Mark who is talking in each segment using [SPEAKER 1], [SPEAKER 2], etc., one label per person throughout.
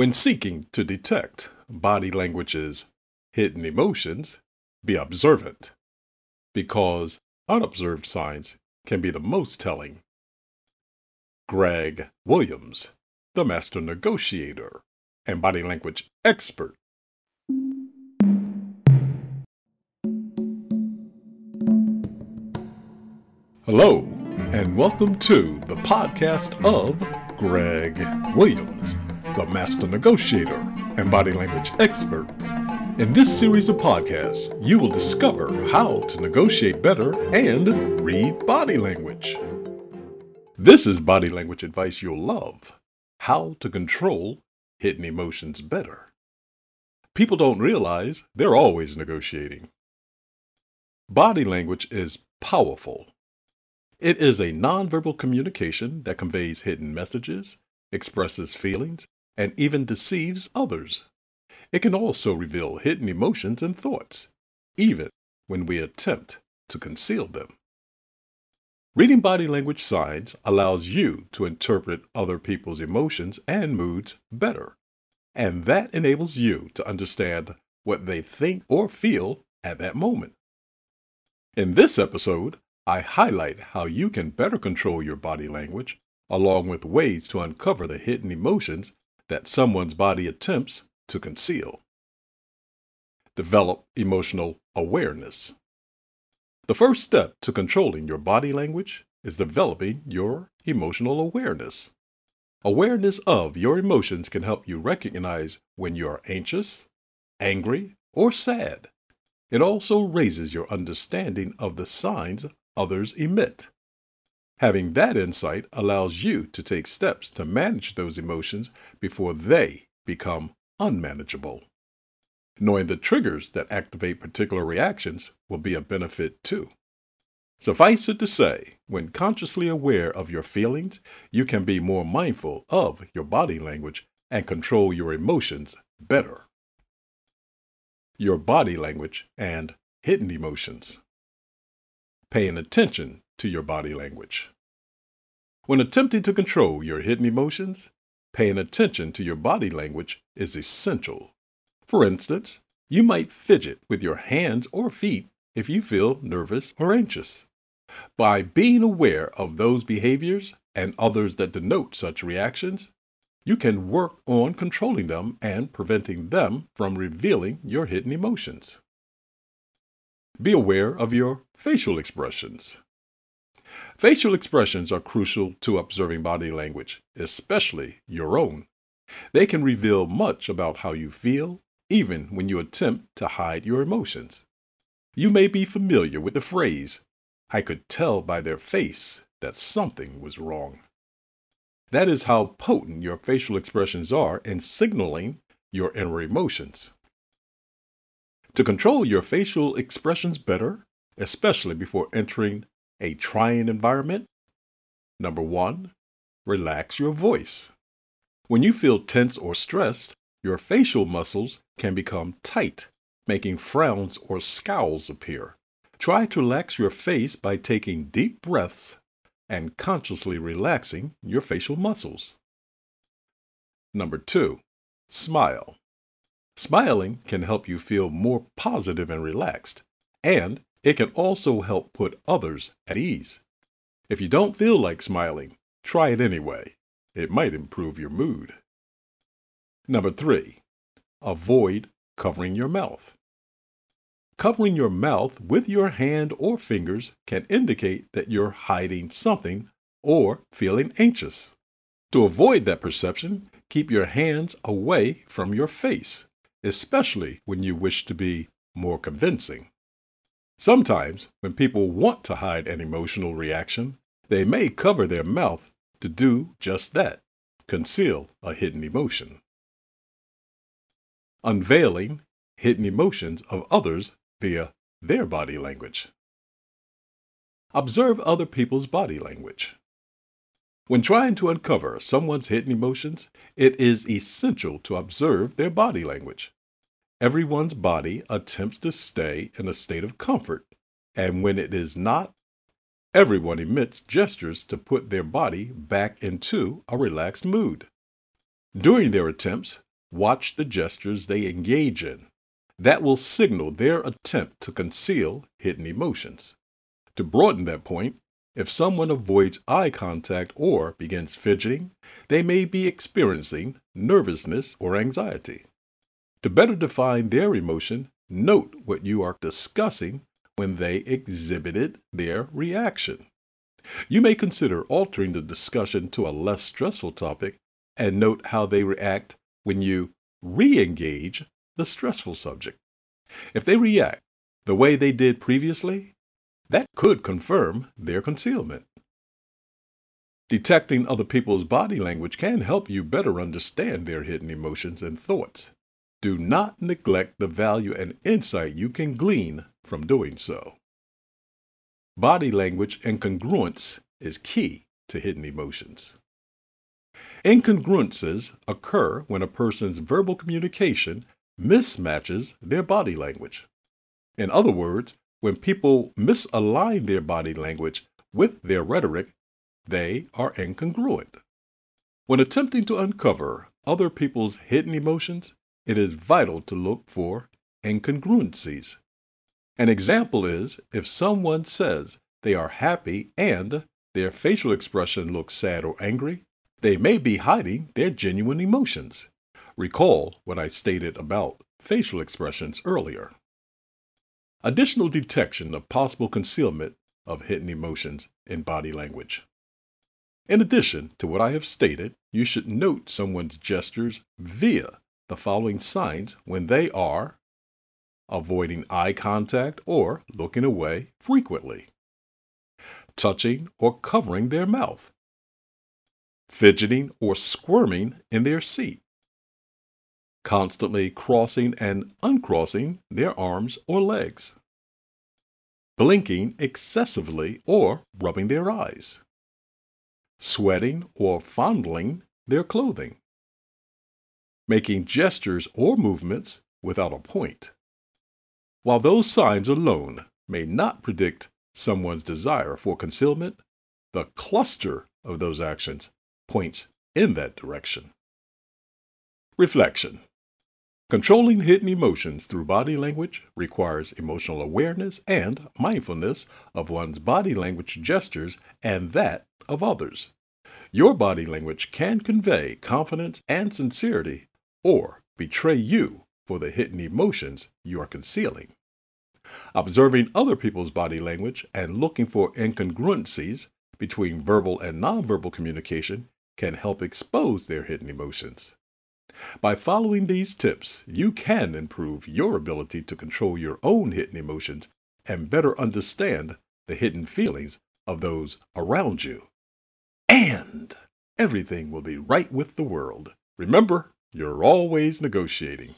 [SPEAKER 1] When seeking to detect body language's hidden emotions, be observant because unobserved signs can be the most telling. Greg Williams, the master negotiator and body language expert. Hello, and welcome to the podcast of Greg Williams, the master negotiator and body language expert. In this series of podcasts, you will discover how to negotiate better and read body language. This is body language advice you'll love how to control hidden emotions better. People don't realize they're always negotiating. Body language is powerful. It is a nonverbal communication that conveys hidden messages, expresses feelings, and even deceives others. It can also reveal hidden emotions and thoughts, even when we attempt to conceal them. Reading body language signs allows you to interpret other people's emotions and moods better, and that enables you to understand what they think or feel at that moment. In this episode, I highlight how you can better control your body language, along with ways to uncover the hidden emotions that someone's body attempts to conceal. Develop emotional awareness. The first step to controlling your body language is developing your emotional awareness. Awareness of your emotions can help you recognize when you are anxious, angry, or sad. It also raises your understanding of the signs others emit. Having that insight allows you to take steps to manage those emotions before they become unmanageable. Knowing the triggers that activate particular reactions will be a benefit too. Suffice it to say, when consciously aware of your feelings, you can be more mindful of your body language and control your emotions better. Your body language and hidden emotions. Paying attention to your body language. When attempting to control your hidden emotions, paying attention to your body language is essential. For instance, you might fidget with your hands or feet if you feel nervous or anxious. By being aware of those behaviors and others that denote such reactions, you can work on controlling them and preventing them from revealing your hidden emotions. Be aware of your facial expressions. Facial expressions are crucial to observing body language, especially your own. They can reveal much about how you feel, even when you attempt to hide your emotions. You may be familiar with the phrase, I could tell by their face that something was wrong. That is how potent your facial expressions are in signaling your inner emotions. To control your facial expressions better, especially before entering a trying environment, number one, relax your voice. When you feel tense or stressed, your facial muscles can become tight, making frowns or scowls appear. Try to relax your face by taking deep breaths and consciously relaxing your facial muscles. Number two, smile. Smiling can help you feel more positive and relaxed, and it can also help put others at ease. If you don't feel like smiling, try it anyway. It might improve your mood. Number three, avoid covering your mouth. Covering your mouth with your hand or fingers can indicate that you're hiding something or feeling anxious. To avoid that perception, keep your hands away from your face, especially when you wish to be more convincing. Sometimes, when people want to hide an emotional reaction, they may cover their mouth to do just that, conceal a hidden emotion. Unveiling hidden emotions of others via their body language. Observe other people's body language. When trying to uncover someone's hidden emotions, it is essential to observe their body language. Everyone's body attempts to stay in a state of comfort, and when it is not, everyone emits gestures to put their body back into a relaxed mood. During their attempts, watch the gestures they engage in. That will signal their attempt to conceal hidden emotions. To broaden that point, if someone avoids eye contact or begins fidgeting, they may be experiencing nervousness or anxiety. To better define their emotion, note what you are discussing when they exhibited their reaction. You may consider altering the discussion to a less stressful topic and note how they react when you re engage the stressful subject. If they react the way they did previously, that could confirm their concealment. Detecting other people's body language can help you better understand their hidden emotions and thoughts. Do not neglect the value and insight you can glean from doing so. Body language incongruence is key to hidden emotions. Incongruences occur when a person's verbal communication mismatches their body language. In other words, when people misalign their body language with their rhetoric, they are incongruent. When attempting to uncover other people's hidden emotions, it is vital to look for incongruencies. An example is if someone says they are happy and their facial expression looks sad or angry, they may be hiding their genuine emotions. Recall what I stated about facial expressions earlier. Additional detection of possible concealment of hidden emotions in body language. In addition to what I have stated, you should note someone's gestures via the following signs when they are avoiding eye contact or looking away frequently, touching or covering their mouth, fidgeting or squirming in their seat, constantly crossing and uncrossing their arms or legs, blinking excessively or rubbing their eyes, sweating or fondling their clothing, making gestures or movements without a point. While those signs alone may not predict someone's desire for concealment, the cluster of those actions points in that direction. Reflection Controlling hidden emotions through body language requires emotional awareness and mindfulness of one's body language gestures and that of others. Your body language can convey confidence and sincerity or betray you for the hidden emotions you are concealing. Observing other people's body language and looking for incongruencies between verbal and nonverbal communication can help expose their hidden emotions. By following these tips, you can improve your ability to control your own hidden emotions and better understand the hidden feelings of those around you. And everything will be right with the world. Remember, you're always negotiating.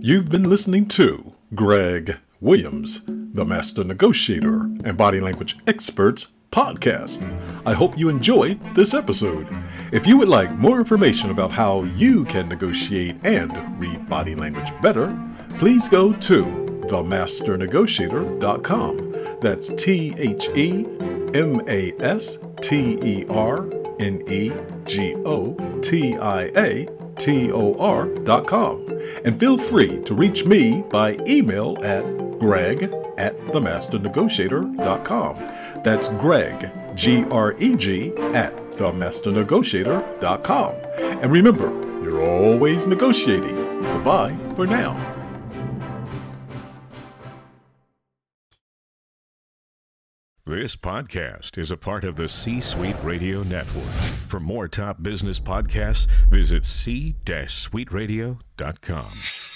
[SPEAKER 1] You've been listening to Greg Williams, the Master Negotiator and Body Language Experts podcast. I hope you enjoyed this episode. If you would like more information about how you can negotiate and read body language better, please go to themasternegotiator.com. That's T H E M A S T E R N E G O T I A T O R.com. And feel free to reach me by email at greg at themasternegotiator.com. That's Greg, G R E G, at themasternegotiator.com. And remember, you're always negotiating. Goodbye for now.
[SPEAKER 2] This podcast is a part of the C Suite Radio Network. For more top business podcasts, visit c-suiteradio.com.